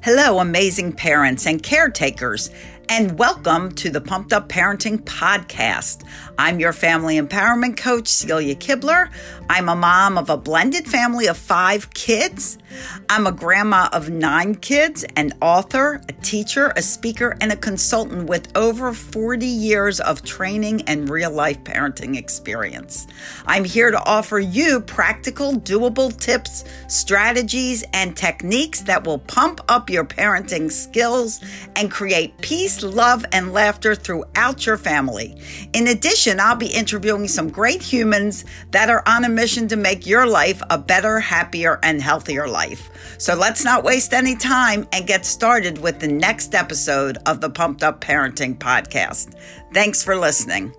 Hello, amazing parents and caretakers, and welcome to the Pumped Up Parenting Podcast. I'm your family empowerment coach, Celia Kibler. I'm a mom of a blended family of five kids. I'm a grandma of nine kids, an author, a teacher, a speaker, and a consultant with over 40 years of training and real life parenting experience. I'm here to offer you practical, doable tips, strategies, and techniques that will pump up your parenting skills and create peace, love, and laughter throughout your family. In addition, I'll be interviewing some great humans that are on a mission to make your life a better, happier, and healthier life. So let's not waste any time and get started with the next episode of the Pumped Up Parenting Podcast. Thanks for listening.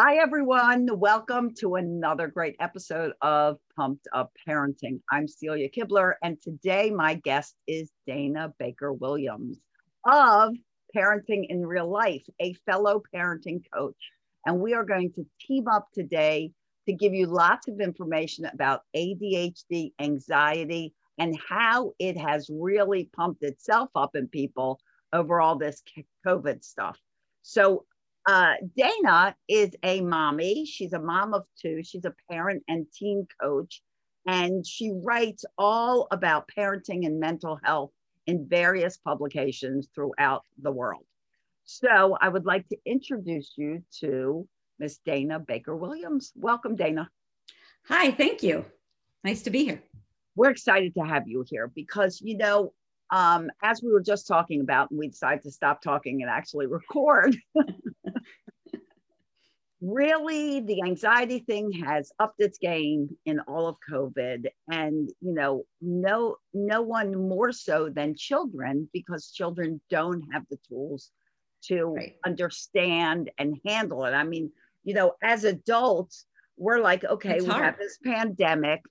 Hi, everyone. Welcome to another great episode of Pumped Up Parenting. I'm Celia Kibler, and today my guest is Dana Baker Williams of Parenting in Real Life, a fellow parenting coach. And we are going to team up today to give you lots of information about ADHD, anxiety, and how it has really pumped itself up in people over all this COVID stuff. So, uh, Dana is a mommy. She's a mom of two. She's a parent and teen coach. And she writes all about parenting and mental health in various publications throughout the world. So I would like to introduce you to Miss Dana Baker Williams. Welcome, Dana. Hi, thank you. Nice to be here. We're excited to have you here because, you know, um, as we were just talking about, and we decided to stop talking and actually record. really, the anxiety thing has upped its game in all of COVID, and you know, no, no one more so than children because children don't have the tools to right. understand and handle it. I mean, you know, as adults, we're like, okay, it's we hard. have this pandemic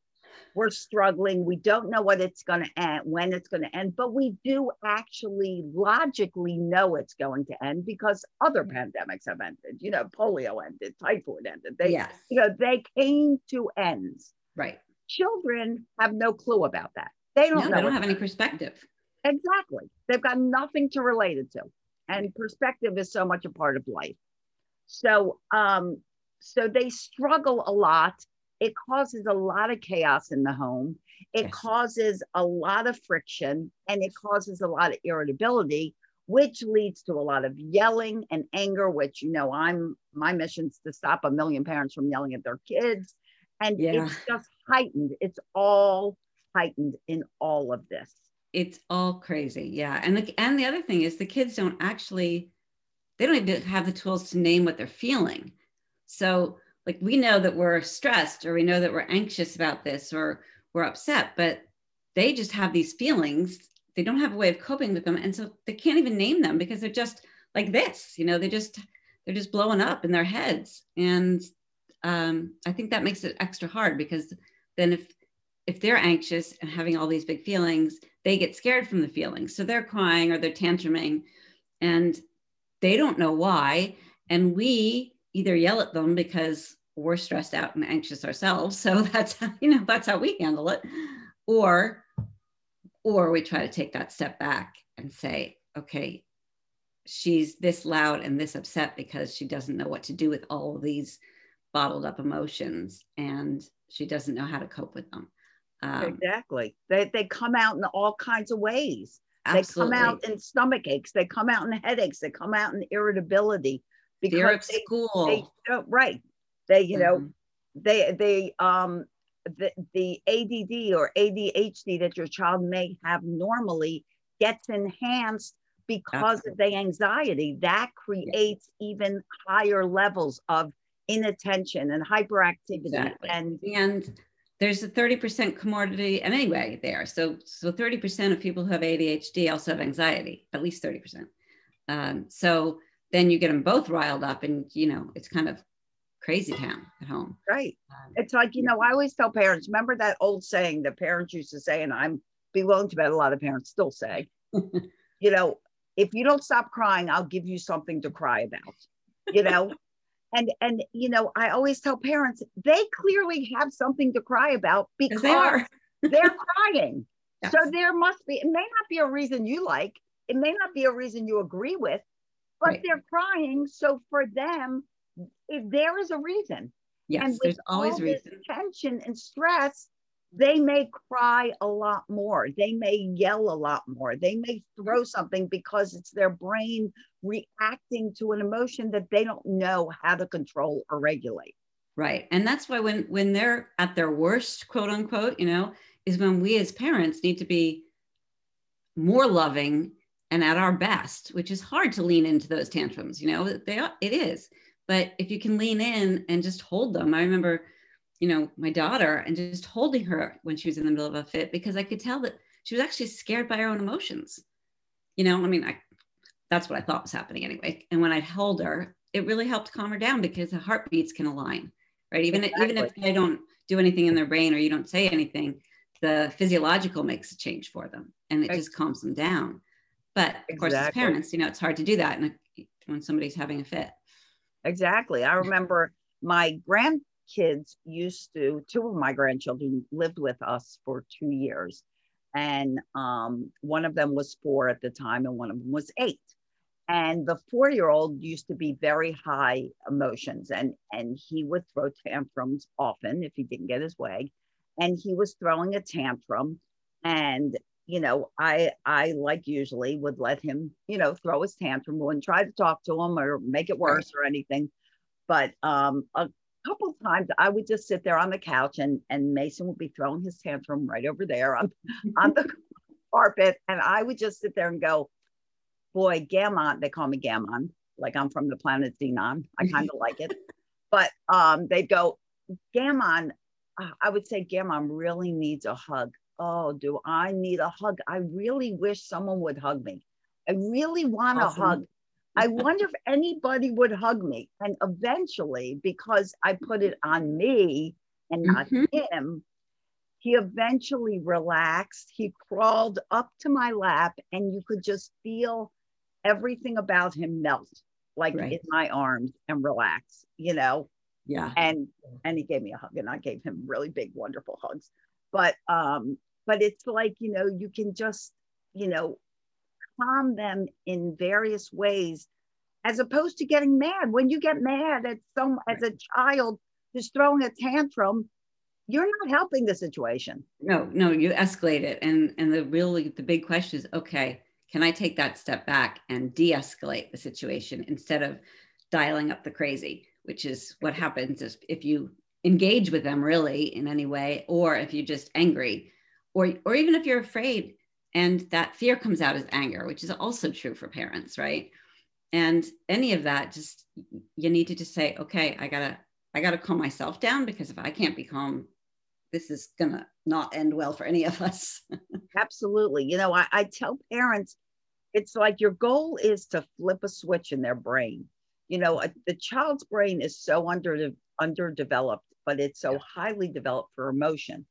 we're struggling. We don't know what it's going to end, when it's going to end, but we do actually logically know it's going to end because other pandemics have ended. You know, polio ended, typhoid ended. They, yes. you know, they came to ends. Right. Children have no clue about that. They don't no, know. They don't have any perspective. Exactly. They've got nothing to relate it to. And perspective is so much a part of life. So, um, so they struggle a lot it causes a lot of chaos in the home. It yes. causes a lot of friction and it causes a lot of irritability, which leads to a lot of yelling and anger, which, you know, I'm my mission is to stop a million parents from yelling at their kids. And yeah. it's just heightened. It's all heightened in all of this. It's all crazy. Yeah. And the, and the other thing is the kids don't actually, they don't even have the tools to name what they're feeling. So like we know that we're stressed or we know that we're anxious about this or we're upset but they just have these feelings. They don't have a way of coping with them. And so they can't even name them because they're just like this you know they just they're just blowing up in their heads. And um, i think that makes it extra hard because then if if they're anxious and having all these big feelings they get scared from the feelings. So they're crying or they're tantruming and they don't know why. And we either yell at them because we're stressed out and anxious ourselves. So that's how, you know that's how we handle it. Or or we try to take that step back and say okay she's this loud and this upset because she doesn't know what to do with all of these bottled up emotions and she doesn't know how to cope with them. Um, exactly. They, they come out in all kinds of ways. Absolutely. they come out in stomach aches. They come out in headaches. They come out in irritability because they're at they, school they, right they, you know, mm-hmm. they they um the, the ADD or ADHD that your child may have normally gets enhanced because Absolutely. of the anxiety. That creates even higher levels of inattention and hyperactivity. Exactly. And and there's a 30% comorbidity and anyway there. So so 30% of people who have ADHD also have anxiety, at least 30%. Um, so then you get them both riled up and you know it's kind of crazy town at home. Right. Um, it's like, you know, I always tell parents, remember that old saying that parents used to say, and I'm be willing to bet a lot of parents still say, you know, if you don't stop crying, I'll give you something to cry about. You know, and and you know i always tell parents they clearly have something to cry about because they are. they're crying yes. so there must be it may not be a reason you like it may not be a reason you agree with but right. they're crying so for them if there is a reason yes and there's always reason tension and stress they may cry a lot more. They may yell a lot more. They may throw something because it's their brain reacting to an emotion that they don't know how to control or regulate. Right. And that's why when when they're at their worst, quote unquote, you know, is when we as parents need to be more loving and at our best, which is hard to lean into those tantrums, you know, they are, it is. But if you can lean in and just hold them. I remember you know, my daughter and just holding her when she was in the middle of a fit because I could tell that she was actually scared by her own emotions. You know, I mean, I that's what I thought was happening anyway. And when I held her, it really helped calm her down because the heartbeats can align, right? Even exactly. even if they don't do anything in their brain or you don't say anything, the physiological makes a change for them, and it just calms them down. But of exactly. course, as parents, you know, it's hard to do that when somebody's having a fit. Exactly. I remember my grandkids used to, two of my grandchildren lived with us for two years. And um, one of them was four at the time, and one of them was eight. And the four year old used to be very high emotions, and, and he would throw tantrums often if he didn't get his way. And he was throwing a tantrum. And you know, I I like usually would let him, you know, throw his tantrum, and try to talk to him or make it worse or anything. But um, a couple times I would just sit there on the couch and and Mason would be throwing his tantrum right over there on on the carpet, and I would just sit there and go, "Boy, Gammon." They call me Gammon, like I'm from the planet Xenon. I kind of like it, but um, they'd go, "Gammon." I would say, "Gammon really needs a hug." Oh, do I need a hug? I really wish someone would hug me. I really want awesome. a hug. I wonder if anybody would hug me. And eventually, because I put it on me and not mm-hmm. him, he eventually relaxed. He crawled up to my lap, and you could just feel everything about him melt like right. in my arms and relax, you know? Yeah. And and he gave me a hug and I gave him really big, wonderful hugs. But um, but it's like, you know, you can just, you know, calm them in various ways as opposed to getting mad. When you get mad at some as a child just throwing a tantrum you're not helping the situation. No no you escalate it. And and the really the big question is okay can i take that step back and de-escalate the situation instead of dialing up the crazy which is what happens is if you engage with them really in any way or if you're just angry or or even if you're afraid and that fear comes out as anger which is also true for parents right? And any of that just you need to just say okay i gotta i gotta calm myself down because if i can't be calm this is gonna not end well for any of us. Absolutely. You know I, I tell parents it's like your goal is to flip a switch in their brain. You know a, the child's brain is so under underdeveloped but it's so yeah. highly developed for emotion.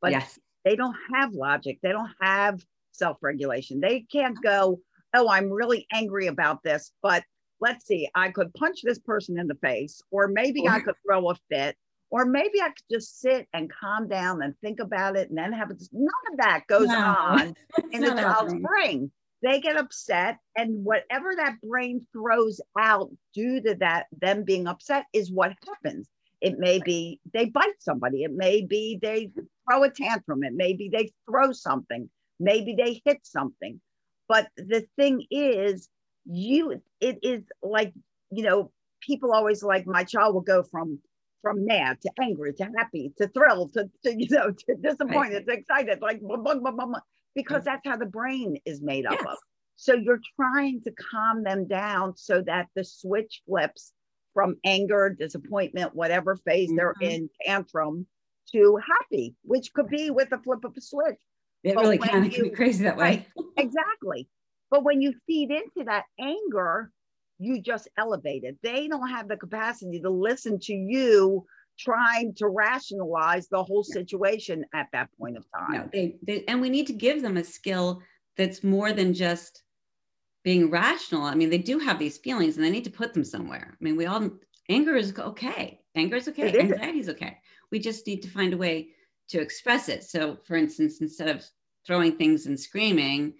But yes. They don't have logic they don't have self-regulation. They can't go, oh, I'm really angry about this, but let's see, I could punch this person in the face, or maybe I could throw a fit, or maybe I could just sit and calm down and think about it and then have it. None of that goes no, on in a child's brain. They get upset, and whatever that brain throws out due to that, them being upset, is what happens. It may be they bite somebody. It may be they throw a tantrum. It may be they throw something maybe they hit something but the thing is you it is like you know people always like my child will go from from mad to angry to happy to thrilled to, to you know to disappointed to excited like blah, blah, blah, because that's how the brain is made up yes. of so you're trying to calm them down so that the switch flips from anger disappointment whatever phase mm-hmm. they're in tantrum to happy which could be with the flip of a switch it but really can. Can be crazy that way. Right, exactly. But when you feed into that anger, you just elevate it. They don't have the capacity to listen to you trying to rationalize the whole situation at that point of time. No, they, they, and we need to give them a skill that's more than just being rational. I mean, they do have these feelings and they need to put them somewhere. I mean, we all anger is okay. Anger is okay. Anxiety is okay. We just need to find a way to express it. So, for instance, instead of throwing things and screaming,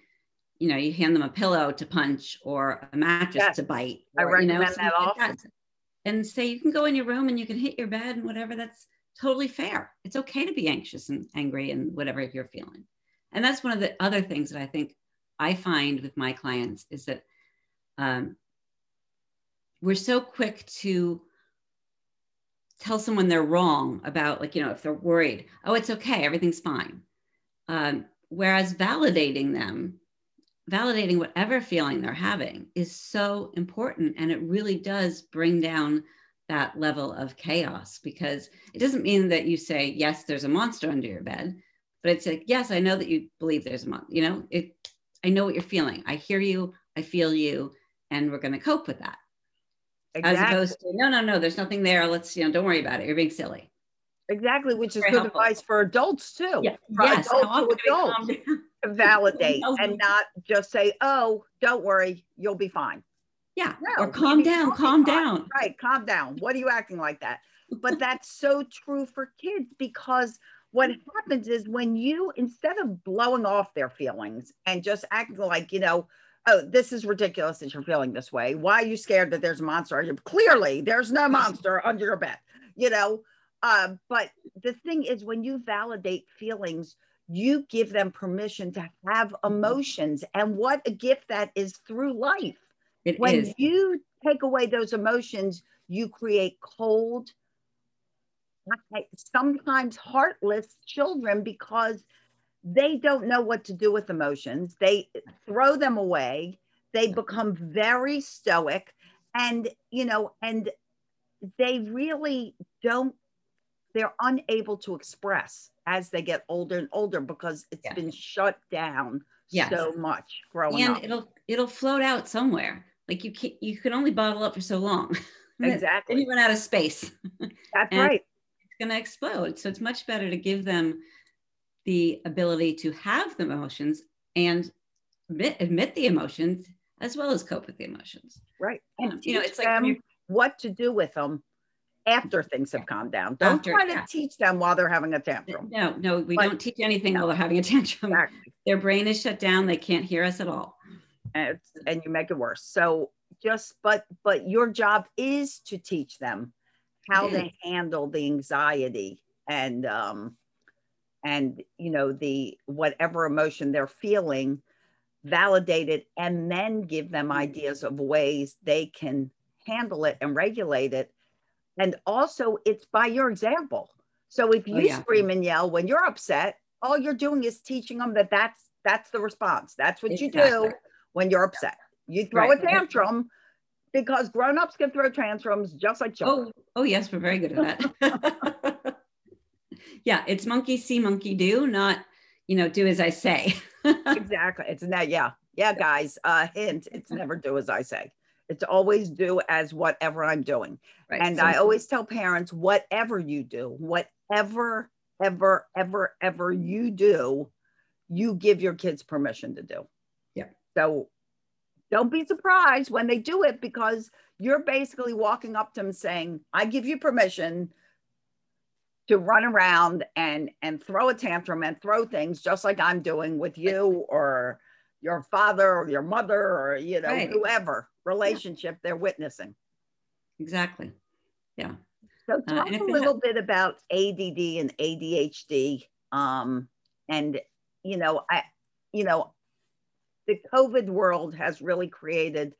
you know, you hand them a pillow to punch or a mattress yes. to bite. Or, I recommend you know, that often. Like that. And say you can go in your room and you can hit your bed and whatever. That's totally fair. It's okay to be anxious and angry and whatever you're feeling. And that's one of the other things that I think I find with my clients is that um, we're so quick to tell someone they're wrong about, like, you know, if they're worried, oh, it's okay, everything's fine. Um, whereas validating them, validating whatever feeling they're having is so important. And it really does bring down that level of chaos because it doesn't mean that you say, yes, there's a monster under your bed, but it's like, yes, I know that you believe there's a monster, you know, it, I know what you're feeling. I hear you, I feel you, and we're going to cope with that. Exactly. As opposed to, no, no, no, there's nothing there. Let's, you know, don't worry about it. You're being silly. Exactly, which is good helpful. advice for adults too. Yeah. For yes, adults to adults to validate and not just say, "Oh, don't worry, you'll be fine." Yeah. No, or calm down, calm down. Right, calm down. What are you acting like that? But that's so true for kids because what happens is when you instead of blowing off their feelings and just acting like, you know, oh, this is ridiculous that you're feeling this way. Why are you scared that there's a monster? Clearly, there's no monster under your bed, you know. Uh, but the thing is, when you validate feelings, you give them permission to have emotions. And what a gift that is through life. It when is. you take away those emotions, you create cold, sometimes heartless children because they don't know what to do with emotions. They throw them away. They become very stoic and, you know, and they really don't, they're unable to express as they get older and older because it's yeah. been shut down yes. so much growing and up. And it'll it'll float out somewhere. Like you can you can only bottle up for so long. Exactly. then you run out of space. That's right. Going to explode. So it's much better to give them the ability to have the emotions and admit, admit the emotions as well as cope with the emotions. Right. And um, you know, it's like what to do with them after things have calmed down. Don't after, try to yeah. teach them while they're having a tantrum. No, no, we but, don't teach anything while they're having a tantrum. Exactly. Their brain is shut down. They can't hear us at all. And, and you make it worse. So just, but, but your job is to teach them how to handle the anxiety and, um, and, you know, the whatever emotion they're feeling, validate it, and then give them ideas of ways they can handle it and regulate it and also, it's by your example. So if oh, you oh, yeah. scream and yell when you're upset, all you're doing is teaching them that that's that's the response. That's what exactly. you do when you're upset. You throw right. a tantrum because grown-ups can throw tantrums just like children. Oh, oh yes, we're very good at that. yeah, it's monkey see, monkey do, not you know, do as I say. exactly. It's that, yeah. Yeah, guys. Uh hint, it's never do as I say. It's always do as whatever I'm doing. Right. And so, I always tell parents, whatever you do, whatever, ever, ever, ever you do, you give your kids permission to do. Yeah. So don't be surprised when they do it because you're basically walking up to them saying, I give you permission to run around and and throw a tantrum and throw things just like I'm doing with you or your father or your mother or you know right. whoever relationship yeah. they're witnessing exactly yeah so uh, talk uh, a little bit about add and adhd um, and you know i you know the covid world has really created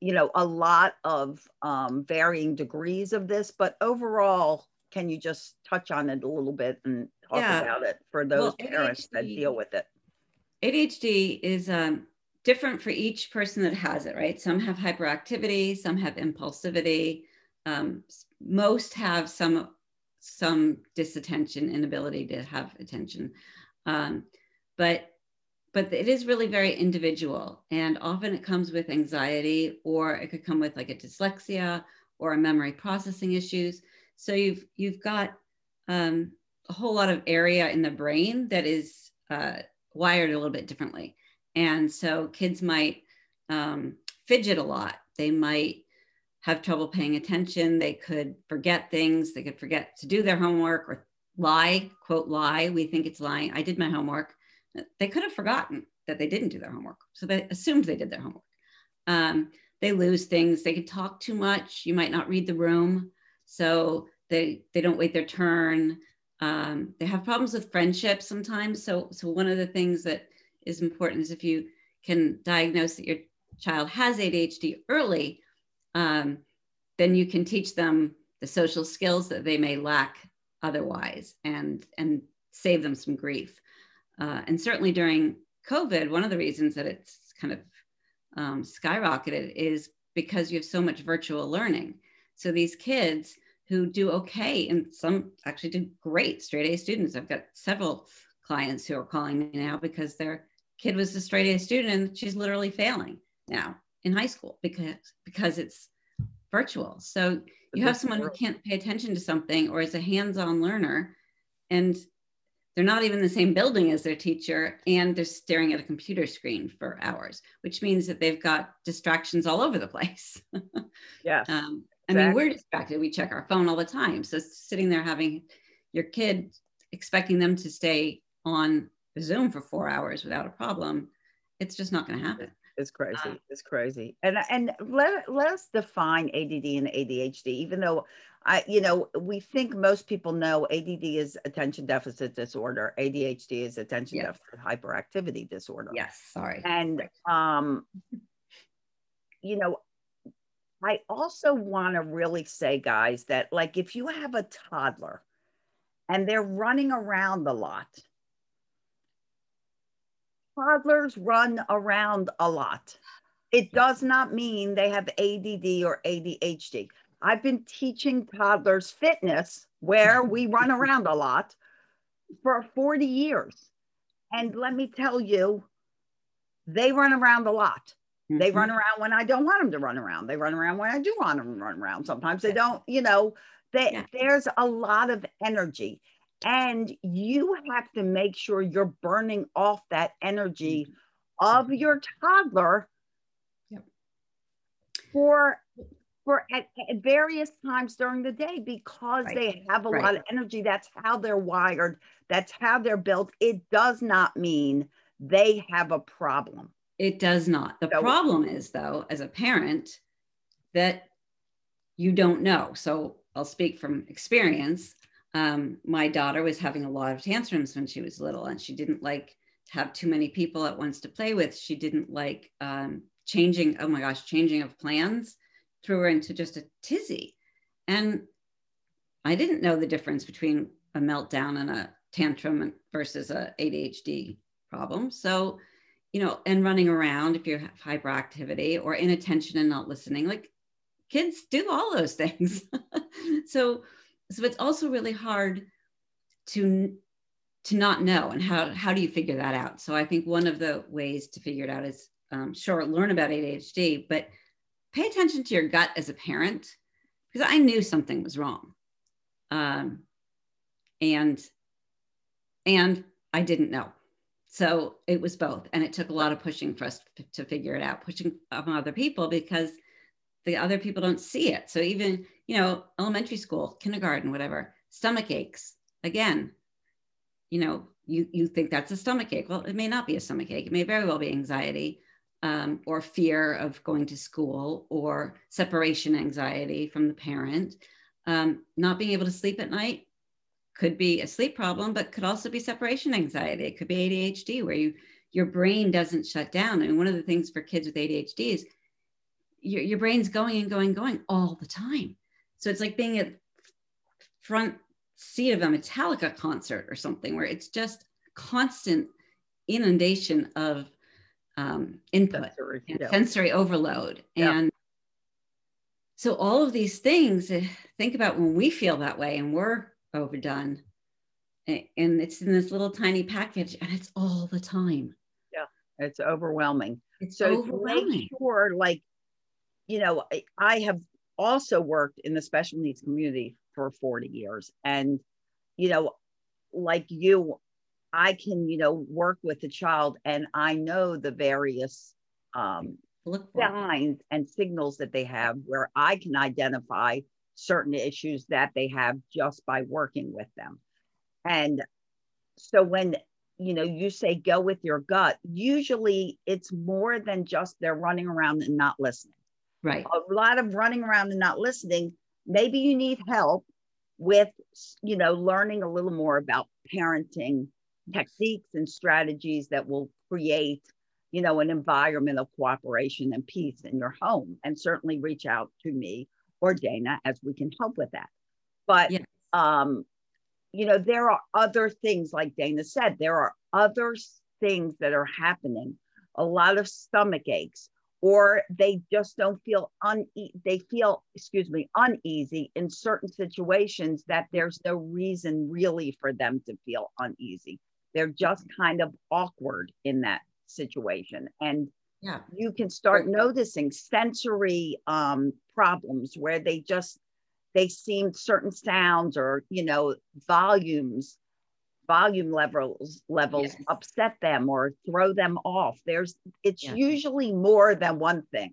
you know a lot of um, varying degrees of this but overall can you just touch on it a little bit and talk yeah. about it for those well, parents ADHD, that deal with it ADHD is um, different for each person that has it, right? Some have hyperactivity, some have impulsivity, um, most have some some disattention, inability to have attention, um, but but it is really very individual, and often it comes with anxiety, or it could come with like a dyslexia or a memory processing issues. So you've you've got um, a whole lot of area in the brain that is uh, wired a little bit differently. And so kids might um, fidget a lot. They might have trouble paying attention. They could forget things. They could forget to do their homework or lie, quote, lie. We think it's lying. I did my homework. They could have forgotten that they didn't do their homework. So they assumed they did their homework. Um, they lose things. They could talk too much. You might not read the room. So they, they don't wait their turn. Um, they have problems with friendships sometimes. So, so one of the things that is important is if you can diagnose that your child has ADHD early, um, then you can teach them the social skills that they may lack otherwise and and save them some grief uh, and certainly during covid one of the reasons that it's kind of um, skyrocketed is because you have so much virtual learning so these kids who do okay and some actually do great straight a students i've got several clients who are calling me now because their kid was a straight a student and she's literally failing now in high school because because it's virtual. So you have someone who can't pay attention to something or is a hands-on learner and they're not even in the same building as their teacher and they're staring at a computer screen for hours, which means that they've got distractions all over the place. yeah. Um, I mean, we're distracted. We check our phone all the time. So sitting there having your kid expecting them to stay on Zoom for four hours without a problem, it's just not going to happen. It's crazy. Uh, it's crazy. And and let let us define ADD and ADHD. Even though I, you know, we think most people know ADD is attention deficit disorder. ADHD is attention yes. deficit hyperactivity disorder. Yes. Sorry. And um, you know, I also want to really say, guys, that like if you have a toddler and they're running around a lot toddlers run around a lot. It does not mean they have ADD or ADHD. I've been teaching toddlers fitness where we run around a lot for 40 years. And let me tell you, they run around a lot. Mm-hmm. They run around when I don't want them to run around. They run around when I do want them to run around. Sometimes they don't, you know, they, yeah. there's a lot of energy. And you have to make sure you're burning off that energy mm-hmm. of mm-hmm. your toddler yep. for for at, at, various times during the day because right. they have a right. lot of energy. That's how they're wired. That's how they're built. It does not mean they have a problem. It does not. The so, problem is, though, as a parent, that you don't know. So I'll speak from experience um, my daughter was having a lot of tantrums when she was little and she didn't like to have too many people at once to play with she didn't like um, changing oh my gosh changing of plans threw her into just a tizzy. And i didn't know the difference between a meltdown and a tantrum versus a adhd problem. So you know and running around if you have hyperactivity or inattention and not listening like kids do all those things. So so it's also really hard to to not know and how how do you figure that out? So i think one of the ways to figure it out is um, sure learn about adhd but pay attention to your gut as a parent because i knew something was wrong um, and and i didn't know so it was both and it took a lot of pushing for us to figure it out pushing on other people because the other people don't see it so even you know, elementary school, kindergarten, whatever, stomach aches. Again, you know, you, you think that's a stomach ache. Well, it may not be a stomach ache. It may very well be anxiety um, or fear of going to school or separation anxiety from the parent. Um, not being able to sleep at night could be a sleep problem, but could also be separation anxiety. It could be ADHD where you your brain doesn't shut down. And one of the things for kids with ADHD is your, your brain's going and going, going all the time. So it's like being at front seat of a Metallica concert or something where it's just constant inundation of um, input sensory, and yeah. sensory overload. Yeah. And so all of these things, eh, think about when we feel that way and we're overdone and it's in this little tiny package and it's all the time. Yeah, it's overwhelming. It's so overwhelming. make sure like, you know, I have also worked in the special needs community for 40 years. And, you know, like you, I can, you know, work with the child and I know the various um, look signs and signals that they have where I can identify certain issues that they have just by working with them. And so when you know you say go with your gut, usually it's more than just they're running around and not listening. Right. A lot of running around and not listening. Maybe you need help with you know learning a little more about parenting techniques and strategies that will create you know an environment of cooperation and peace in your home. And certainly reach out to me or dana as we can help with that. But yes. um you know there are other things like dana said there are other things that are happening. A lot of stomach aches or they just don't feel un they feel excuse me uneasy in certain situations that there's no reason really for them to feel uneasy they're just kind of awkward in that situation and yeah you can start noticing sensory um, problems where they just they seem certain sounds or you know volumes volume levels levels yes. upset them or throw them off there's it's yes. usually more than one thing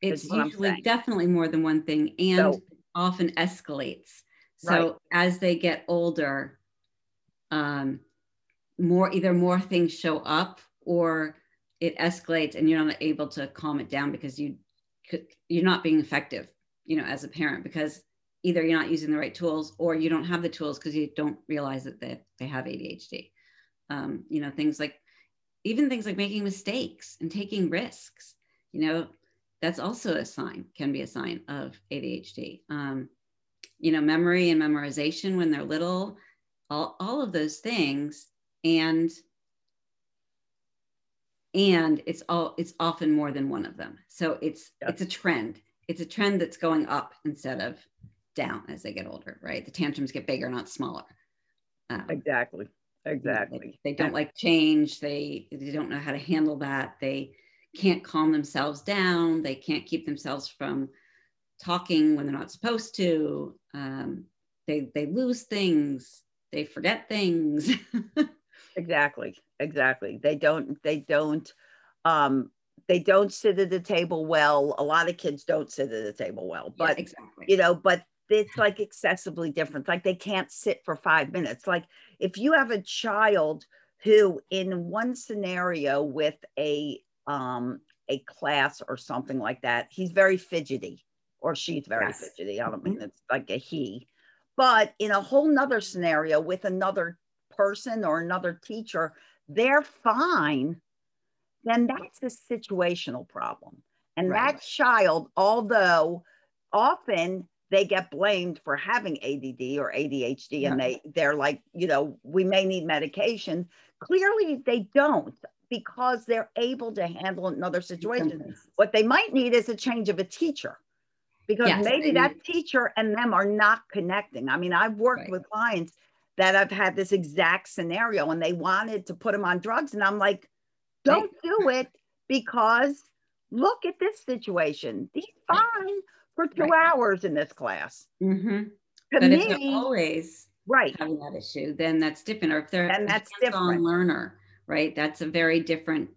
it's usually definitely more than one thing and so, often escalates so right. as they get older um more either more things show up or it escalates and you're not able to calm it down because you you're not being effective you know as a parent because either you're not using the right tools or you don't have the tools because you don't realize that they, they have adhd um, you know things like even things like making mistakes and taking risks you know that's also a sign can be a sign of adhd um, you know memory and memorization when they're little all, all of those things and and it's all it's often more than one of them. So it's it's a trend. It's a trend that's going up instead of down as they get older right? The tantrums get bigger not smaller. Um, exactly. exactly. they, they don't like change. They they don't know how to handle that. They can't calm themselves down. They can't keep themselves from talking when they're not supposed to. Um, they they lose things. They forget things exactly exactly they don't they don't um they don't sit at the table well a lot of kids don't sit at the table well but yeah, exactly. you know but it's like excessively different like they can't sit for five minutes like if you have a child who in one scenario with a um a class or something like that he's very fidgety or she's very yes. fidgety i don't mean mm-hmm. it's like a he but in a whole nother scenario with another person or another teacher, they're fine, then that's a situational problem. And right. that child, although often they get blamed for having ADD or ADHD and they they're like, you know, we may need medication. Clearly they don't because they're able to handle another situation. What they might need is a change of a teacher because yes, maybe that teacher and them are not connecting. I mean, I've worked right. with clients that I've had this exact scenario and they wanted to put him on drugs. And I'm like, don't do it because look at this situation. He's fine for two right. hours in this class. Mm-hmm. but me, if they're always right having that issue, then that's different. Or if they're and that's different learner, right? That's a very different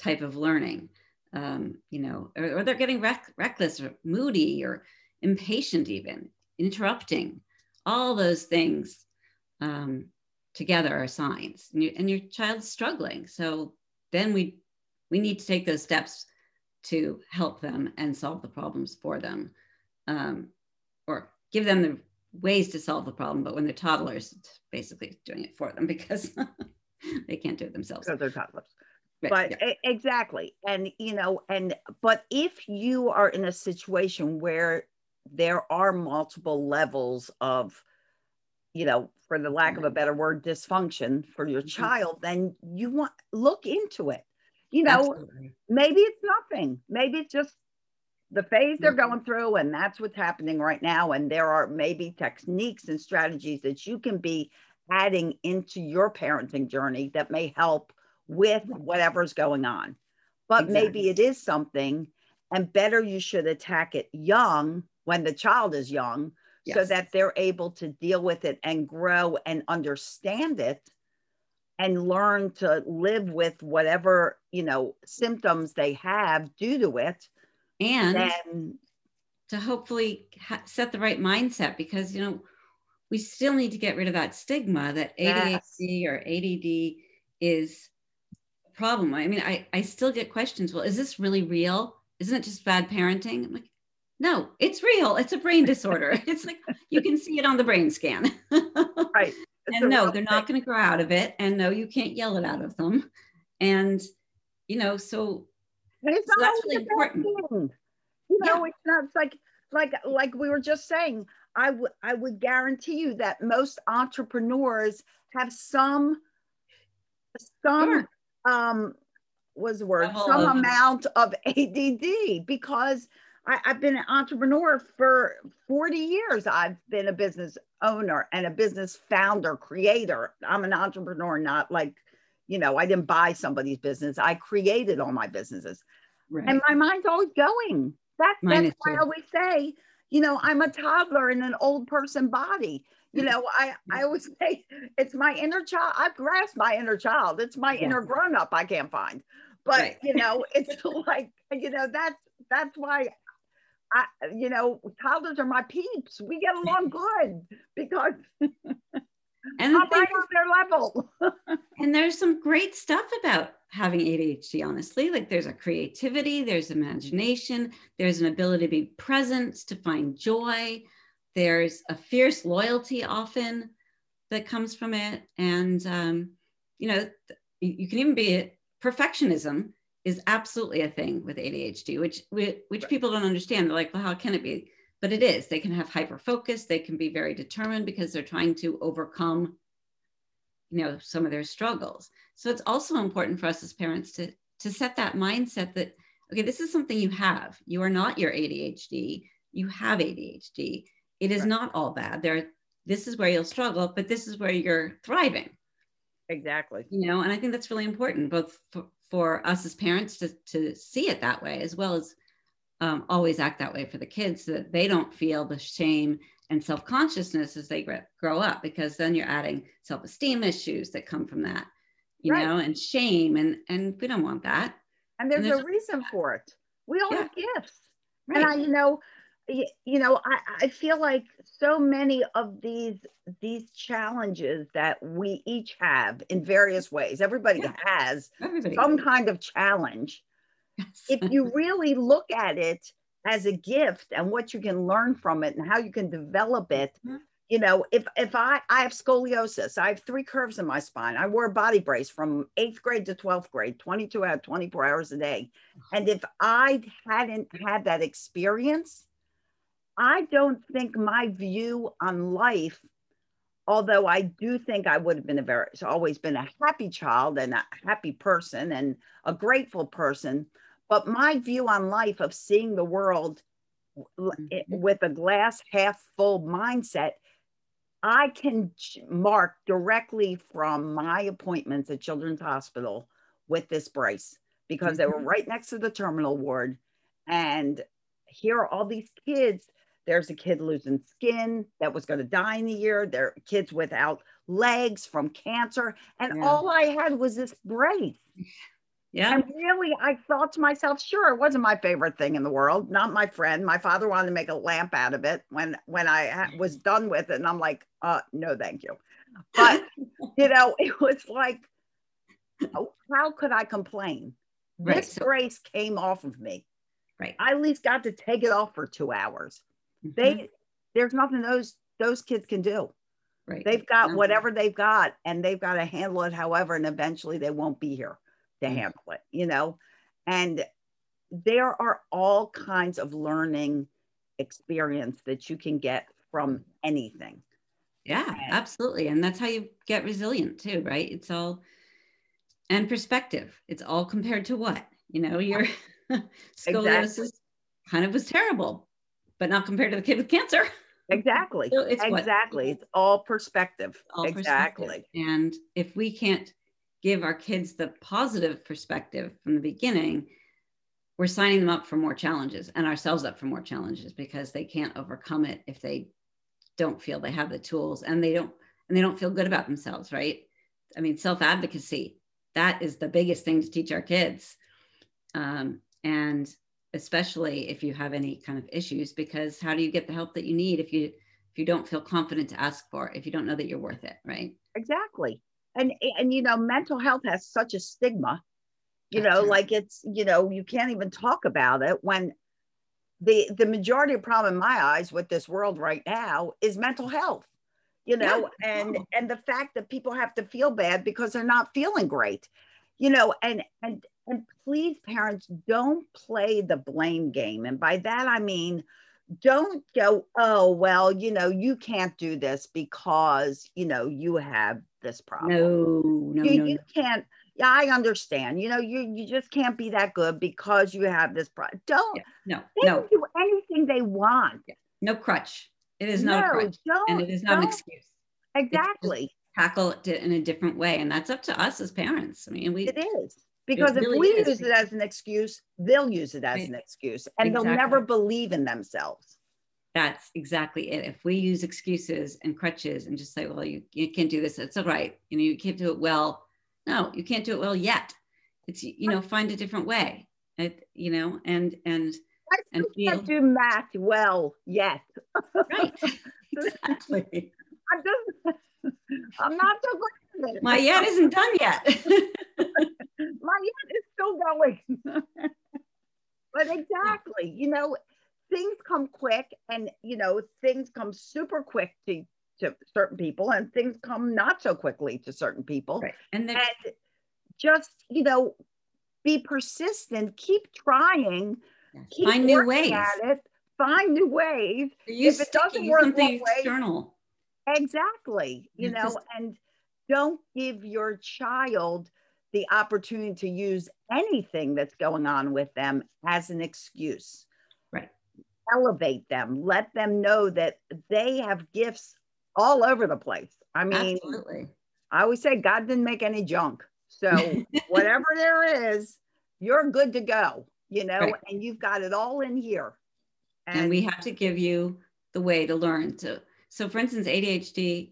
type of learning. Um, you know, or, or they're getting rec- reckless or moody or impatient, even interrupting. All those things um, together are signs. And, you, and your child's struggling. So then we we need to take those steps to help them and solve the problems for them um, or give them the ways to solve the problem but when they're toddlers it's basically doing it for them because they can't do it themselves. Because they're toddlers. Right, but yeah. exactly. And you know and but if you are in a situation where there are multiple levels of you know, for the lack of a better word, dysfunction for your mm-hmm. child, then you want look into it. You know, Absolutely. maybe it's nothing. Maybe it's just the phase they're mm-hmm. going through, and that's what's happening right now. And there are maybe techniques and strategies that you can be adding into your parenting journey that may help with whatever's going on. But exactly. maybe it is something, and better you should attack it young when the child is young yes. so that they're able to deal with it and grow and understand it and learn to live with whatever you know symptoms they have due to it and then to hopefully ha- set the right mindset because you know we still need to get rid of that stigma that ADHD Yes. or ADD is a problem. I mean, I, I still get questions. Well, is this really real? Isn't it just bad parenting? I'm like, no, it's real. It's a brain disorder. it's like you can see it on the brain scan. right It's and no, they're not going to grow out of it. And no, you can't yell it out of them. And you know, so it's So not that's really important. thing. You know, it's not it's like like like we were just saying. I would I would guarantee you that most entrepreneurs have some some um was the word some amount of ADD because I, I've been an entrepreneur for 40 years. I've been a business owner and a business founder, creator. I'm an entrepreneur, not like, you know, I didn't buy somebody's business. I created all my businesses right. and my mind's always going. That's, Mine that's is why I always say, you know, I'm a toddler in an old person body. You know, I, I always say it's my inner child. I've grasped my inner child. It's my Yeah. inner grown up I can't find. But Right. you know, it's like, you know, that's that's why I you know, toddlers are my peeps. We get along good because and I'm the right on their level. and there's some great stuff about having ADHD, honestly. Like there's a creativity, there's imagination, there's an ability to be present, to find joy, there's a fierce loyalty often that comes from it. And, um, you know, you can even be perfectionism is absolutely a thing with ADHD, which which people don't understand. They're like, well, how can it be? But it is. They can have hyper focus. They can be very determined because they're trying to overcome you know some of their struggles so it's also important for us as parents to to set that mindset that okay this is something you have you are not your adhd you have adhd it is Right. not all bad there this is where you'll struggle but this is where you're thriving exactly. you know and i think that's really important both for, for us as parents to, to see it that way as well as um, always act that way for the kids so that they don't feel the shame and self-consciousness as they grow up because then you're adding self-esteem issues that come from that you Right. know and shame and and we don't want that And there's, there's- a reason for it. We all Yeah. have gifts. right and I, you know, you know, I, I feel like so many of these these challenges that we each have in various ways. Everybody Yeah. has everybody some kind of challenge. Yes. If you really look at it as a gift and what you can learn from it and how you can develop it, Mhm. you know, if if I I have scoliosis, I have three curves in my spine. I wore a body brace from eighth grade to twelfth grade, 22 out of 24 hours a day. And if I hadn't had that experience, I don't think my view on life, although I do think I would have been a very, always been a happy child and a happy person and a grateful person. But my view on life of seeing the world l- Mhm. with a glass half full mindset, I can mark directly from my appointments at Children's Hospital with this brace because they were Mhm. right next to the terminal ward. And here are all these kids. There's a kid losing skin that was going to die in the year. There are kids without legs from cancer. And Yeah. all I had was this brace. yeah And really, I thought to myself, sure, it wasn't my favorite thing in the world, not my friend. My father wanted to make a lamp out of it when when I ha- was done with it, and I'm like, uh, no, thank you. But you know, it was like, oh, how could I complain? Right, This so- brace came off of me. right I at least got to take it off for two hours. Mhm. They there's nothing those those kids can do. right They've got Mhm. whatever they've got, and they've got to handle it however, and eventually they won't be here to Mhm. handle it, you know. And there are all kinds of learning experience that you can get from anything. Yeah, absolutely. And that's how you get resilient too, right? It's all and perspective. It's all compared to what? You know, your scoliosis kind of was terrible, but not compared to the kid with cancer. Exactly. So it's what- exactly. It's all perspective. All exactly. perspective. And if we can't give our kids the positive perspective from the beginning, we're signing them up for more challenges and ourselves up for more challenges because they can't overcome it if they don't feel they have the tools and they don't and they don't feel good about themselves, right? I mean, self advocacy, that is the biggest thing to teach our kids. Um, and especially if you have any kind of issues, because how do you get the help that you need if you if you don't feel confident to ask for it, if you don't know that you're worth it, right? Exactly. And and you know, mental health has such a stigma. You know, like it's, you know, you can't even talk about it when the the majority of problem in my eyes with this world right now is mental health you know yeah. and and the fact that people have to feel bad because they're not feeling great you know and and and please parents don't play the blame game. And by that i mean don't go oh well you know you can't do this because you know you have this problem. No no you, no, you can't yeah i understand. You know you you just can't be that good because you have this problem don't yeah. no they no. do anything they want. Yeah. no crutch. It is not no, a crutch and it is not an excuse. Exactly. tackle it in a different way and that's up to us as parents. I mean we it is because it really if we is. use it as an excuse they'll use it as an excuse and exactly. they'll never believe in themselves. That's exactly it. If we use excuses and crutches and just say well you, you can't do this it's all right. You know you can't do it well. No you can't do it well yet. It's you know find a different way. It, you know and and I and feel, can't do math well yet. Right. Exactly. I'm just, I'm not so good. My yet isn't done yet. My yet is still going. but exactly, you know, things come quick and, you know, things come super quick to, to certain people and things come not so quickly to certain people. Right. And, then, and just, you know, be persistent, keep trying, keep find new ways at it, find new ways. if it doesn't work something external. Exactly. You know, and don't give your child the opportunity to use anything that's going on with them as an excuse. Right. Elevate them, let them know that they have gifts all over the place. I mean, Absolutely. I always say God didn't make any junk. So whatever there is, you're good to go, you know, right. and you've got it all in here. And, and we have to give you the way to learn to so, for instance, ADHD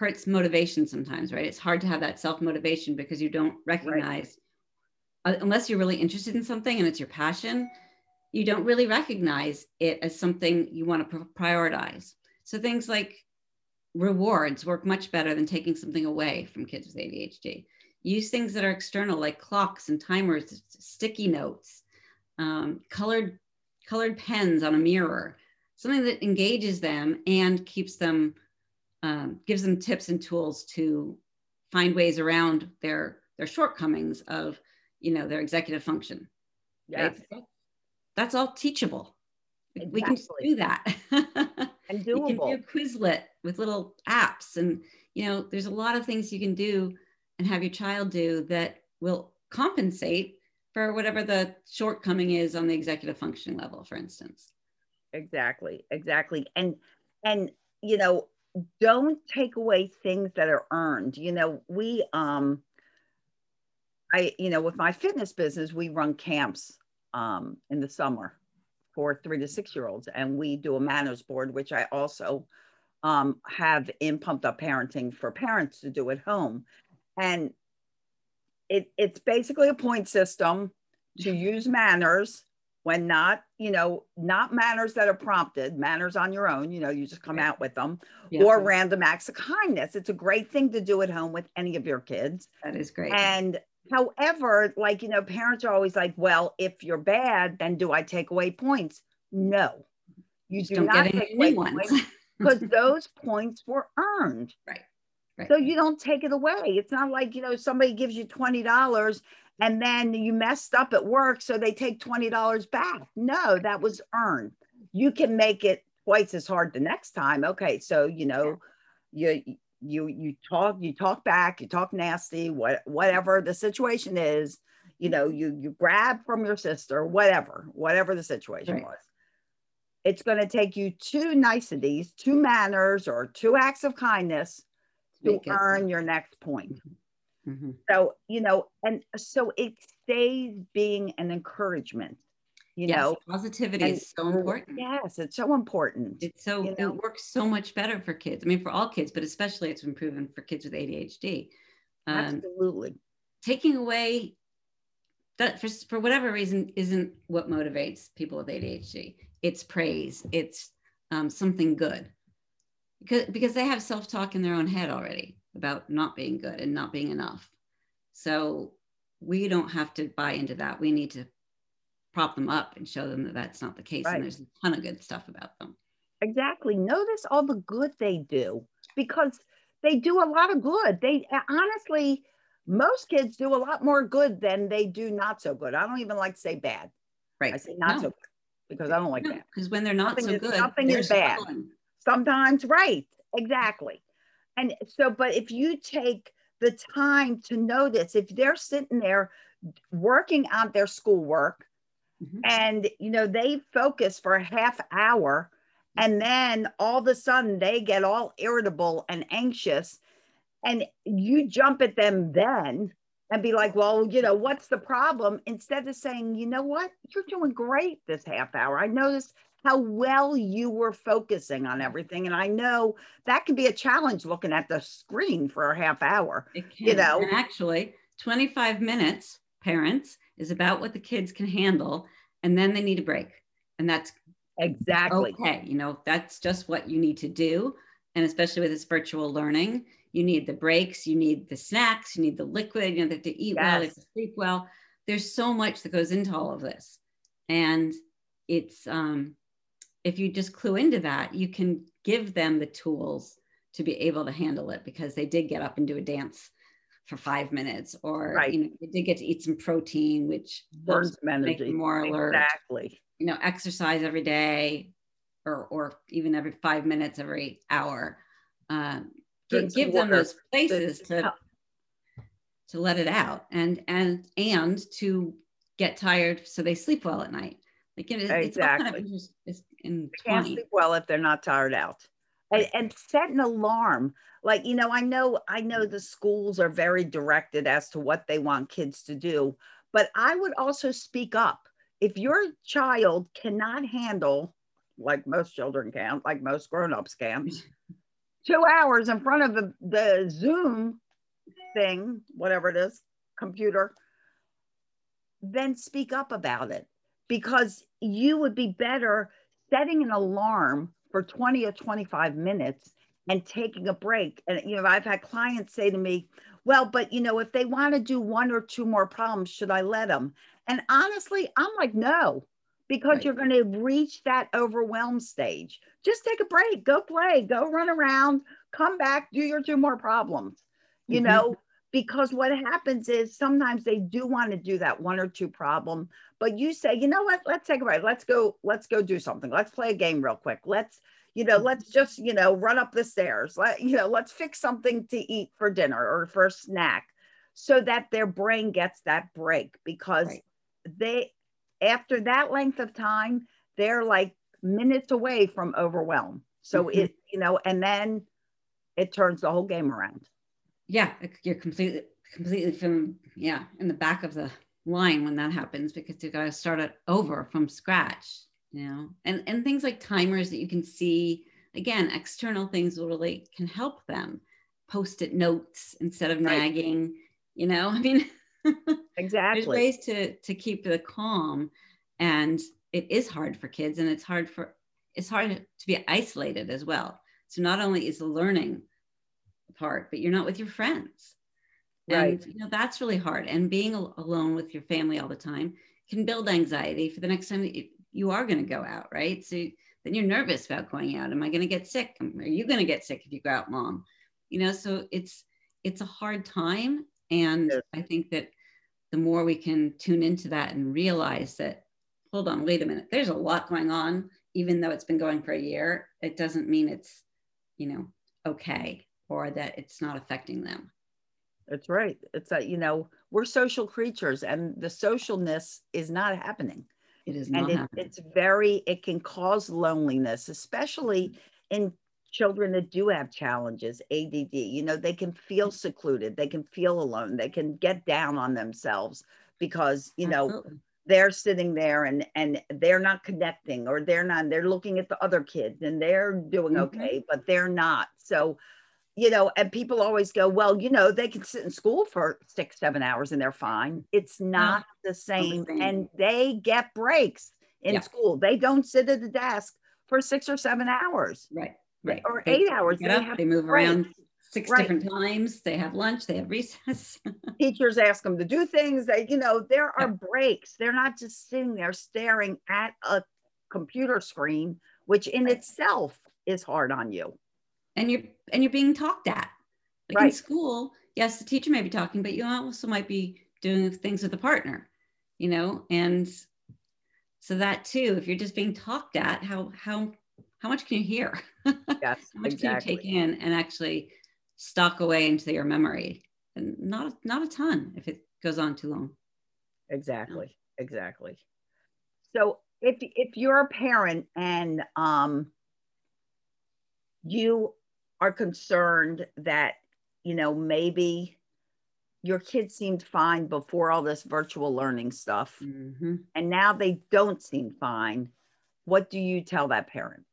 hurts motivation sometimes, right? It's hard to have that self motivation because you don't recognize, right. uh, unless you're really interested in something and it's your passion, you don't really recognize it as something you want to pr- prioritize. So, things like rewards work much better than taking something away from kids with ADHD. Use things that are external, like clocks and timers, sticky notes, um, colored colored pens on a mirror something that engages them and keeps them um, gives them tips and tools to find ways around their their shortcomings of you know their executive function yes. Right? that's all teachable exactly. we can do that and doable. you can do quizlet with little apps and you know there's a lot of things you can do and have your child do that will compensate for whatever the shortcoming is on the executive functioning level for instance exactly exactly and and you know don't take away things that are earned. You know we um i you know with my fitness business we run camps um in the summer for three to six year olds and we do a manners board which i also um, have in pumped up parenting for parents to do at home. And it, it's basically a point system to use manners when not you know not manners that are prompted manners on your own you know you just come right. out with them yeah. or random acts of kindness it's a great thing to do at home with any of your kids that is great and however like you know parents are always like well if you're bad then do i take away points no you just do not take away points because those points were earned right Right. So you don't take it away. It's not like, you know, somebody gives you $20 and then you messed up at work so they take $20 back. No that was earned. You can make it twice as hard the next time. Okay so you know you you you talk you talk back you talk nasty what whatever the situation is you know you you grab from your sister whatever whatever the situation right. was. It's going to take you two niceties two manners or two acts of kindness to earn your next point mm-hmm. So, you know, and so it stays being an encouragement. You yes, know, positivity and, is so important. Yes, it's so important. It's so you know? it works so much better for kids. I mean, for all kids, but especially it's been proven for kids with ADHD. Um, Absolutely. taking away that for, for whatever reason isn't what motivates people with ADHD. It's praise. It's um, something good because because they have self talk in their own head already about not being good and not being enough. So we don't have to buy into that. We need to prop them up and show them that that's not the case. Right. And there's a ton of good stuff about them. Exactly. Notice all the good they do because they do a lot of good. They honestly, most kids do a lot more good than they do not so good. I don't even like to say bad. Right. I say not No. so good because I don't like No, that. because when they're not Nothing so is- good, nothing they're is bad. struggling. Sometimes, right. Exactly. And so, but if you take the time to notice, if they're sitting there working on their schoolwork Mhm. and, you know, they focus for a half hour and then all of a sudden they get all irritable and anxious and you jump at them then and be like, well, you know, what's the problem? Instead of saying, you know what, you're doing great this half hour. I noticed how well you were focusing on everything. And I know that can be a challenge looking at the screen for a half hour. It can. you know. And actually, 25 minutes, parents, is about what the kids can handle. And then they need a break. And that's Exactly. okay. You know, that's just what you need to do. And especially with this virtual learning, you need the breaks, you need the snacks, you need the liquid, you know, they have to eat well, they have to sleep well. There's so much that goes into all of this. And it's um if you just clue into that, you can give them the tools to be able to handle it because they did get up and do a dance for five minutes, or Right. you know, they did get to eat some protein, which burns some make energy. more alert Exactly. you know exercise every day or or even every five minutes every hour um, gi- give them those places to to let it out and and and to get tired so they sleep well at night like it's, it's kind of Exactly. just it's can't sleep well if they're not tired out. And, and set an alarm. Like, you know, I know, I know the schools are very directed as to what they want kids to do, but I would also speak up. If your child cannot handle, like most children can, like most grown-ups can, two hours in front of the, the Zoom thing, whatever it is, computer, then speak up about it because you would be better setting an alarm for 20 or 25 minutes and taking a break. And, you know, I've had clients say to me, well, but, you know, if they want to do one or two more problems, should I let them? And honestly, I'm like, no, because Right. you're going to reach that overwhelm stage. Just take a break, go play, go run around, come back, do your two more problems, you Mhm. know, because what happens is sometimes they do want to do that one or two problem but you say you know what? Let's take a break let's go let's go do something. Let's play a game real quick. Let's you know let's just you know run up the stairs. Let you know let's fix something to eat for dinner or for a snack so that their brain gets that break because Right. they after that length of time they're like minutes away from overwhelm. So Mhm. it you know and then it turns the whole game around yeah you're completely completely from yeah in the back of the line when that happens because you've got to start it over from scratch you know? And and things like timers that you can see again external things will really can help them. Post-it notes instead of Right. nagging you know? I mean there's exactly. ways to to keep the calm and it is hard for kids and it's hard for it's hard to be isolated as well. So not only is the learning but you're not with your friends. And Right. you know that's really hard. And being al- alone with your family all the time can build anxiety for the next time you are going to go out right? So then you're nervous about going out. Am i going to get sick? Are you going to get sick if you go out mom? You know so it's it's a hard time. And Yes. i think that the more we can tune into that and realize that hold on wait a minute there's a lot going on even though it's been going for a year it doesn't mean it's you know okay or that it's not affecting them That's right. It's that, you know, we're social creatures and the socialness is not happening. it is And not it, it's very, it can cause loneliness, especially in children that do have challenges, ADD. You know, they can feel secluded, they can feel alone, they can get down on themselves because, you know, Absolutely. they're sitting there and and they're not connecting or they're not they're looking at the other kids and they're doing Mhm. okay but they're not so you know, and people always go, well, you know, they can sit in school for six, seven hours and they're fine. It's not the same. And they get breaks in Yeah. school. They don't sit at the desk for six or seven hours Right. Right. or They eight hours. They up, have they move breaks. around six Right. different times. They have lunch. They have recess. Teachers ask them to do things. They, you know, there are Yeah. breaks. They're not just sitting there staring at a computer screen, which in itself is hard on you. And you're and you're being talked at. Like in school, yes, the teacher may be talking, but you also might be doing things with a partner, you know, and so that too, if you're just being talked at, how how how much can you hear? Yes, how much exactly. can you take in and actually stock away into your memory? And not not a ton if it goes on too long. exactly exactly so if if you're a parent and um you are concerned that you know maybe your kids seemed fine before all this virtual learning stuff Mhm. and now they don't seem fine what do you tell that parent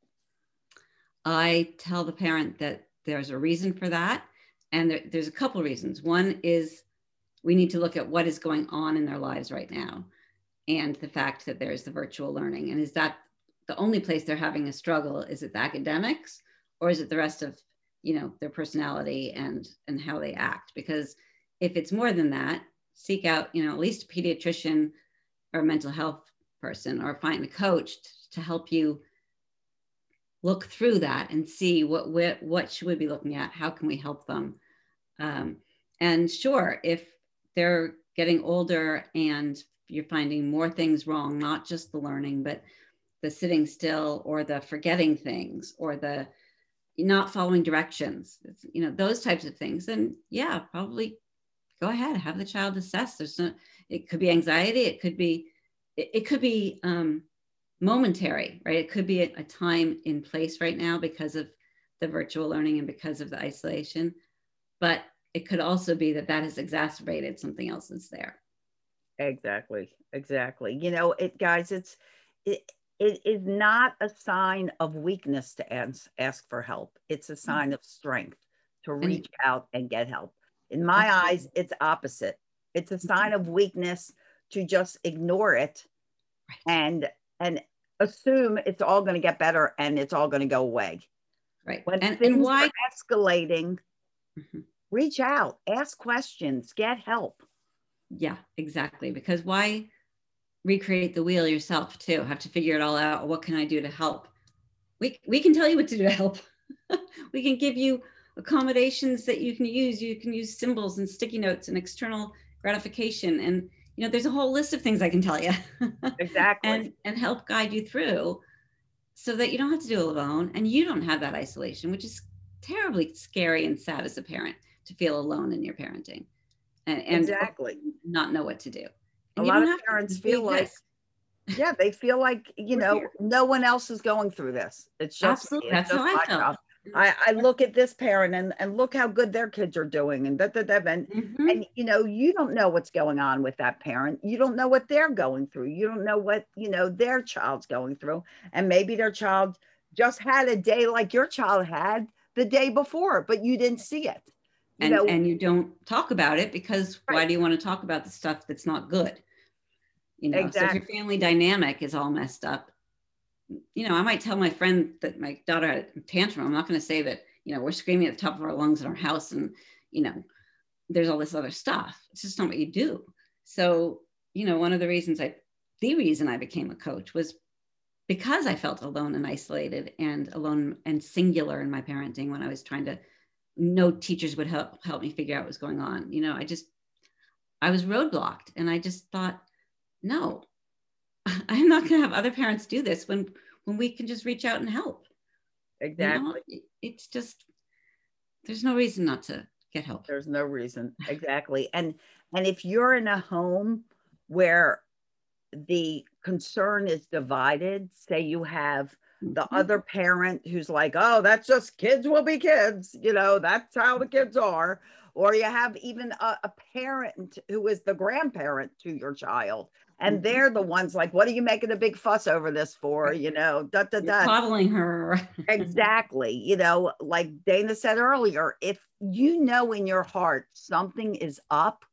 I tell the parent that there's a reason for that. And there, there's a couple reasons. One is we need to look at what is going on in their lives right now and the fact that there's the virtual learning. And is that the only place they're having a struggle? Is it the academics or is it the rest of, you know, their personality and and how they act? Because if it's more than that, seek out, you know, at least a pediatrician or a mental health person or find a coach t- to help you look through that and see what what, what should we be looking at how can we help them um, and sure if they're getting older and you're finding more things wrong not just the learning but the sitting still or the forgetting things or the not following directions you know those types of things then yeah probably go ahead have the child assessed there's no it could be anxiety it could be it, it could be um, momentary, right? It could be a, a time in place right now because of the virtual learning and because of the isolation, but it could also be that that has exacerbated something else that's there. Exactly. Exactly. You know, it guys, it's it it is not a sign of weakness to ask, ask for help. It's a sign of strength to reach out and get help. In my eyes, it's opposite. It's a sign of weakness to just ignore it and and assume it's all going to get better and it's all going to go away. Right. When And, things and why? are escalating, Mhm. reach out, ask questions, get help. Yeah, exactly. Because why recreate the wheel yourself too? Have to figure it all out. What can I do to help? We, we can tell you what to do to help. we can give you accommodations that you can use. You can use symbols and sticky notes and external gratification. And, you know, there's a whole list of things I can tell you Exactly. and, and help guide you through so that you don't have to do it alone and you don't have that isolation, which is terribly scary and sad as a parent to feel alone in your parenting and, and exactly. not know what to do. A lot of parents feel like yeah, they feel like you We're know here. no one else is going through this. It's just Absolutely. it's That's just how I felt. I, I look at this parent and, and look how good their kids are doing and that that that and, Mhm. and you know you don't know what's going on with that parent you don't know what they're going through you don't know what you know their child's going through and maybe their child just had a day like your child had the day before but you didn't see it you and, know and you don't talk about it because why do you want to talk about the stuff that's not good? You know, so if your family dynamic is all messed up, you know, I might tell my friend that my daughter had a tantrum. I'm not going to say that, you know, we're screaming at the top of our lungs in our house and, you know, there's all this other stuff. It's just not what you do. So, you know, one of the reasons I, the reason I became a coach was because I felt alone and isolated and alone and singular in my parenting when I was trying to, no teachers would help help me figure out what was going on. You know, I just, I was roadblocked and I just thought, no, I'm not going to have other parents do this when when we can just reach out and help. you know? exactly It's just there's no reason not to get help. There's no reason. Exactly. And and if you're in a home where the concern is divided, say you have the Mhm. other parent who's like, "Oh, that's just kids will be kids." You know, that's how the kids are. Or you have even a, a parent who is the grandparent to your child and they're the ones like, what are you making a big fuss over this for? You know, da da da. Coddling her. exactly. You know, like Dana said earlier, if you know in your heart something is up,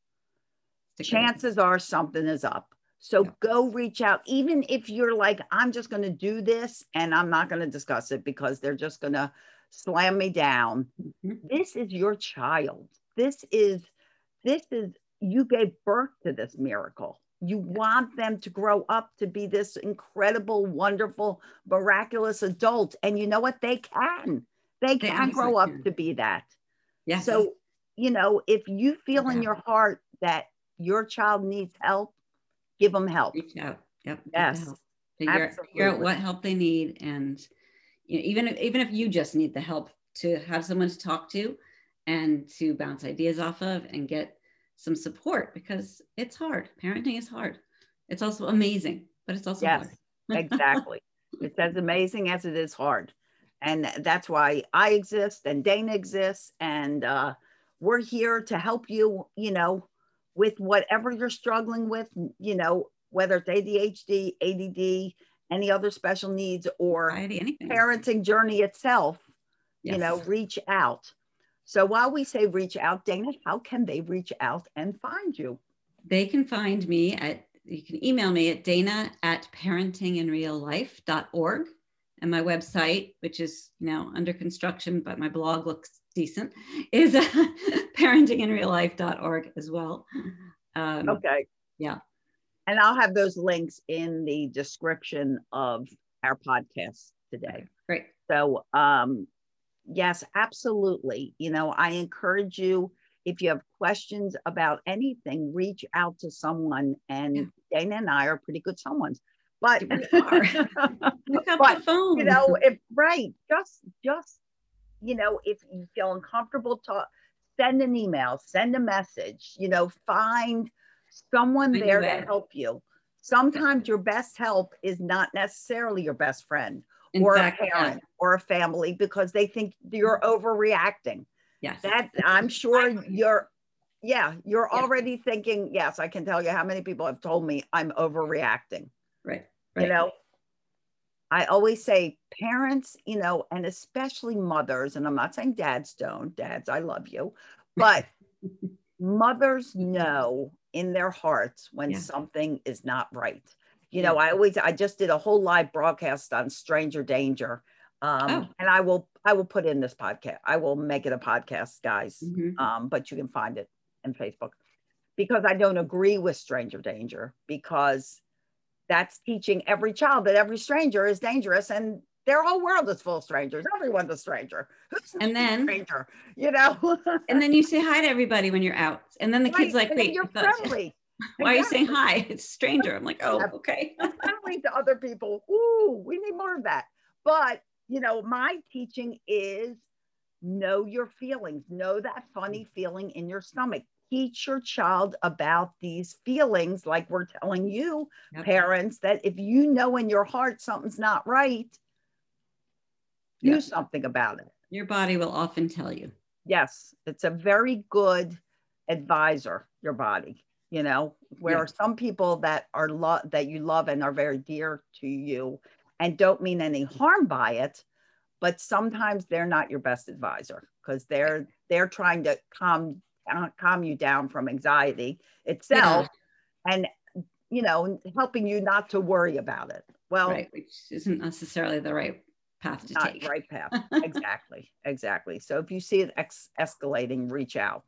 chances are something is up. So yeah. go reach out, even if you're like, I'm just going to do this and I'm not going to discuss it because they're just going to slam me down. Mm-hmm. This is your child. This is, this is, you gave birth to this miracle. You want them to grow up to be this incredible, wonderful, miraculous adult. And you know what? They can. They can they grow up can. to be that. Yeah. So, you know, if you feel yeah. in your heart that your child needs help, give them help. Reach out. Yep. Yes. Figure, figure, out what help they need. And you know, even if, even if you just need the help to have someone to talk to and to bounce ideas off of and get some support because it's hard. Parenting is hard. It's also amazing, but it's also yes, hard. exactly. It's as amazing as it is hard. And that's why I exist and Dana exists. And uh, we're here to help you, you know, with whatever you're struggling with, you know, whether it's ADHD, ADD, any other special needs or parenting journey itself, yes. you know, reach out. So while we say reach out, Dana, how can they reach out and find you? They can find me at, you can email me at dana at parentinginreallife.org. And my website, which is you know under construction, but my blog looks decent, is uh, parentinginreallife.org as well. Um, okay. Yeah. And I'll have those links in the description of our podcast today. Great. So um, yes, absolutely. You know, I encourage you if you have questions about anything, reach out to someone. And yeah. Dana and I are pretty good someones. But pick up but, the phone. You know, if right, just just you know, if you feel uncomfortable, talk, send an email, send a message. You know, find someone there to help you. Sometimes your best help is not necessarily your best friend in or fact, a parent yeah. or a family because they think you're mm-hmm. overreacting. Yes. That I'm sure you're yeah, you're yes. already thinking, yes, I can tell you how many people have told me I'm overreacting. Right. right. You know, I always say parents, you know, and especially mothers, and I'm not saying dads don't, dads, I love you, but mothers know in their hearts when yeah. something is not right you know i always i just did a whole live broadcast on stranger danger um, oh. and i will i will put in this podcast i will make it a podcast guys mm-hmm. um, but you can find it in facebook because i don't agree with stranger danger because that's teaching every child that every stranger is dangerous and their whole world is full of strangers. Everyone's a stranger. Who's and then stranger, you know. and then you say hi to everybody when you're out, and then the right. kid's like, "Wait, you're friendly." Why are you saying hi? It's stranger. I'm like, oh, okay. friendly to other people. Ooh, we need more of that. But you know, my teaching is know your feelings, know that funny mm. feeling in your stomach. Teach your child about these feelings, like we're telling you, yep. parents, that if you know in your heart something's not right, do something about it. Your body will often tell you. Yes, it's a very good advisor, your body you know where yeah. some people that are lo- that you love and are very dear to you and don't mean any harm by it but sometimes they're not your best advisor because they're they're trying to calm calm you down from anxiety itself yeah. and you know helping you not to worry about it. Well right which isn't necessarily the right path to not take. right path. Exactly exactly. So if you see it ex- escalating reach out.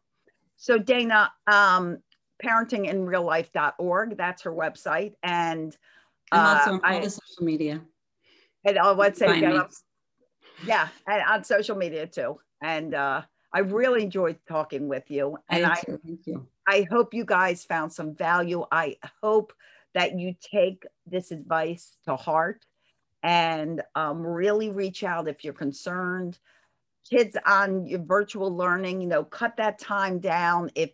So dana um parentinginreallife.org. That's her website. And I'm also uh, on all I, the social media. And I would say, yeah, and on social media too. And uh, I really enjoyed talking with you. And I, I, Thank you. I hope you guys found some value. I hope that you take this advice to heart and um, really reach out if you're concerned. Kids on your virtual learning, you know, cut that time down. If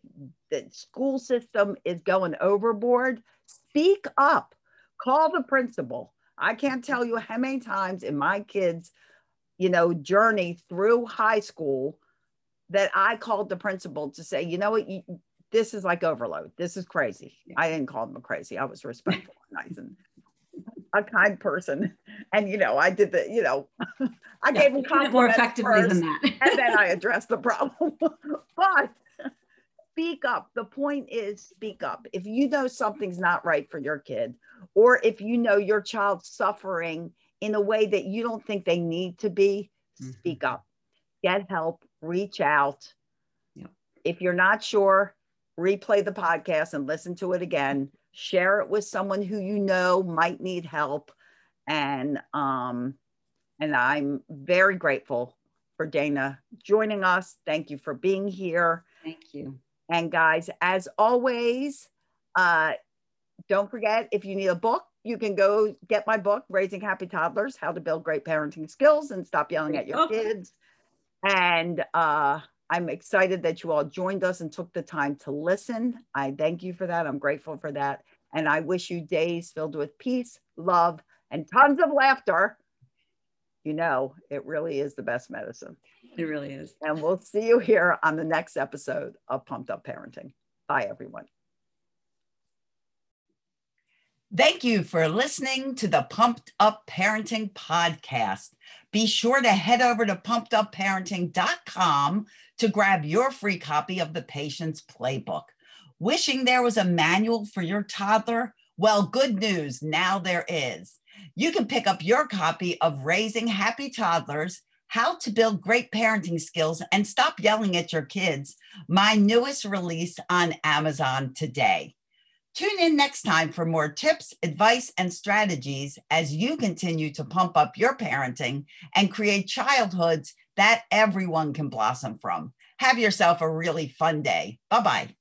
the school system is going overboard, speak up, call the principal. I can't tell you how many times in my kids' you know journey through high school that I called the principal to say, you know what, you, this is like overload. This is crazy. I didn't call them crazy. I was respectful and nice and a kind person. And you know, I did the, you know, I yeah, gave him compliments more effectively first, than that. and then I addressed the problem. but speak up. The point is speak up. If you know something's not right for your kid, or if you know your child's suffering in a way that you don't think they need to be, mm-hmm. speak up. Get help, reach out. Yep. If you're not sure, replay the podcast and listen to it again. Share it with someone who you know might need help. And um, and I'm very grateful for Dana joining us. Thank you for being here. Thank you. And guys, as always, uh, don't forget if you need a book, you can go get my book, Raising Happy Toddlers How to Build Great Parenting Skills and Stop Yelling at Your Kids. And uh, I'm excited that you all joined us and took the time to listen. I thank you for that. I'm grateful for that. And I wish you days filled with peace, love, and tons of laughter. You know, it really is the best medicine. It really is. And we'll see you here on the next episode of Pumped Up Parenting. Bye, everyone. Thank you for listening to the Pumped Up Parenting podcast. Be sure to head over to pumpedupparenting.com to grab your free copy of the Patience Playbook. Wishing there was a manual for your toddler? Well, good news, now there is. You can pick up your copy of Raising Happy Toddlers How to Build Great Parenting Skills and Stop Yelling at Your Kids, my newest release on Amazon today. Tune in next time for more tips, advice, and strategies as you continue to pump up your parenting and create childhoods that everyone can blossom from. Have yourself a really fun day. Bye bye.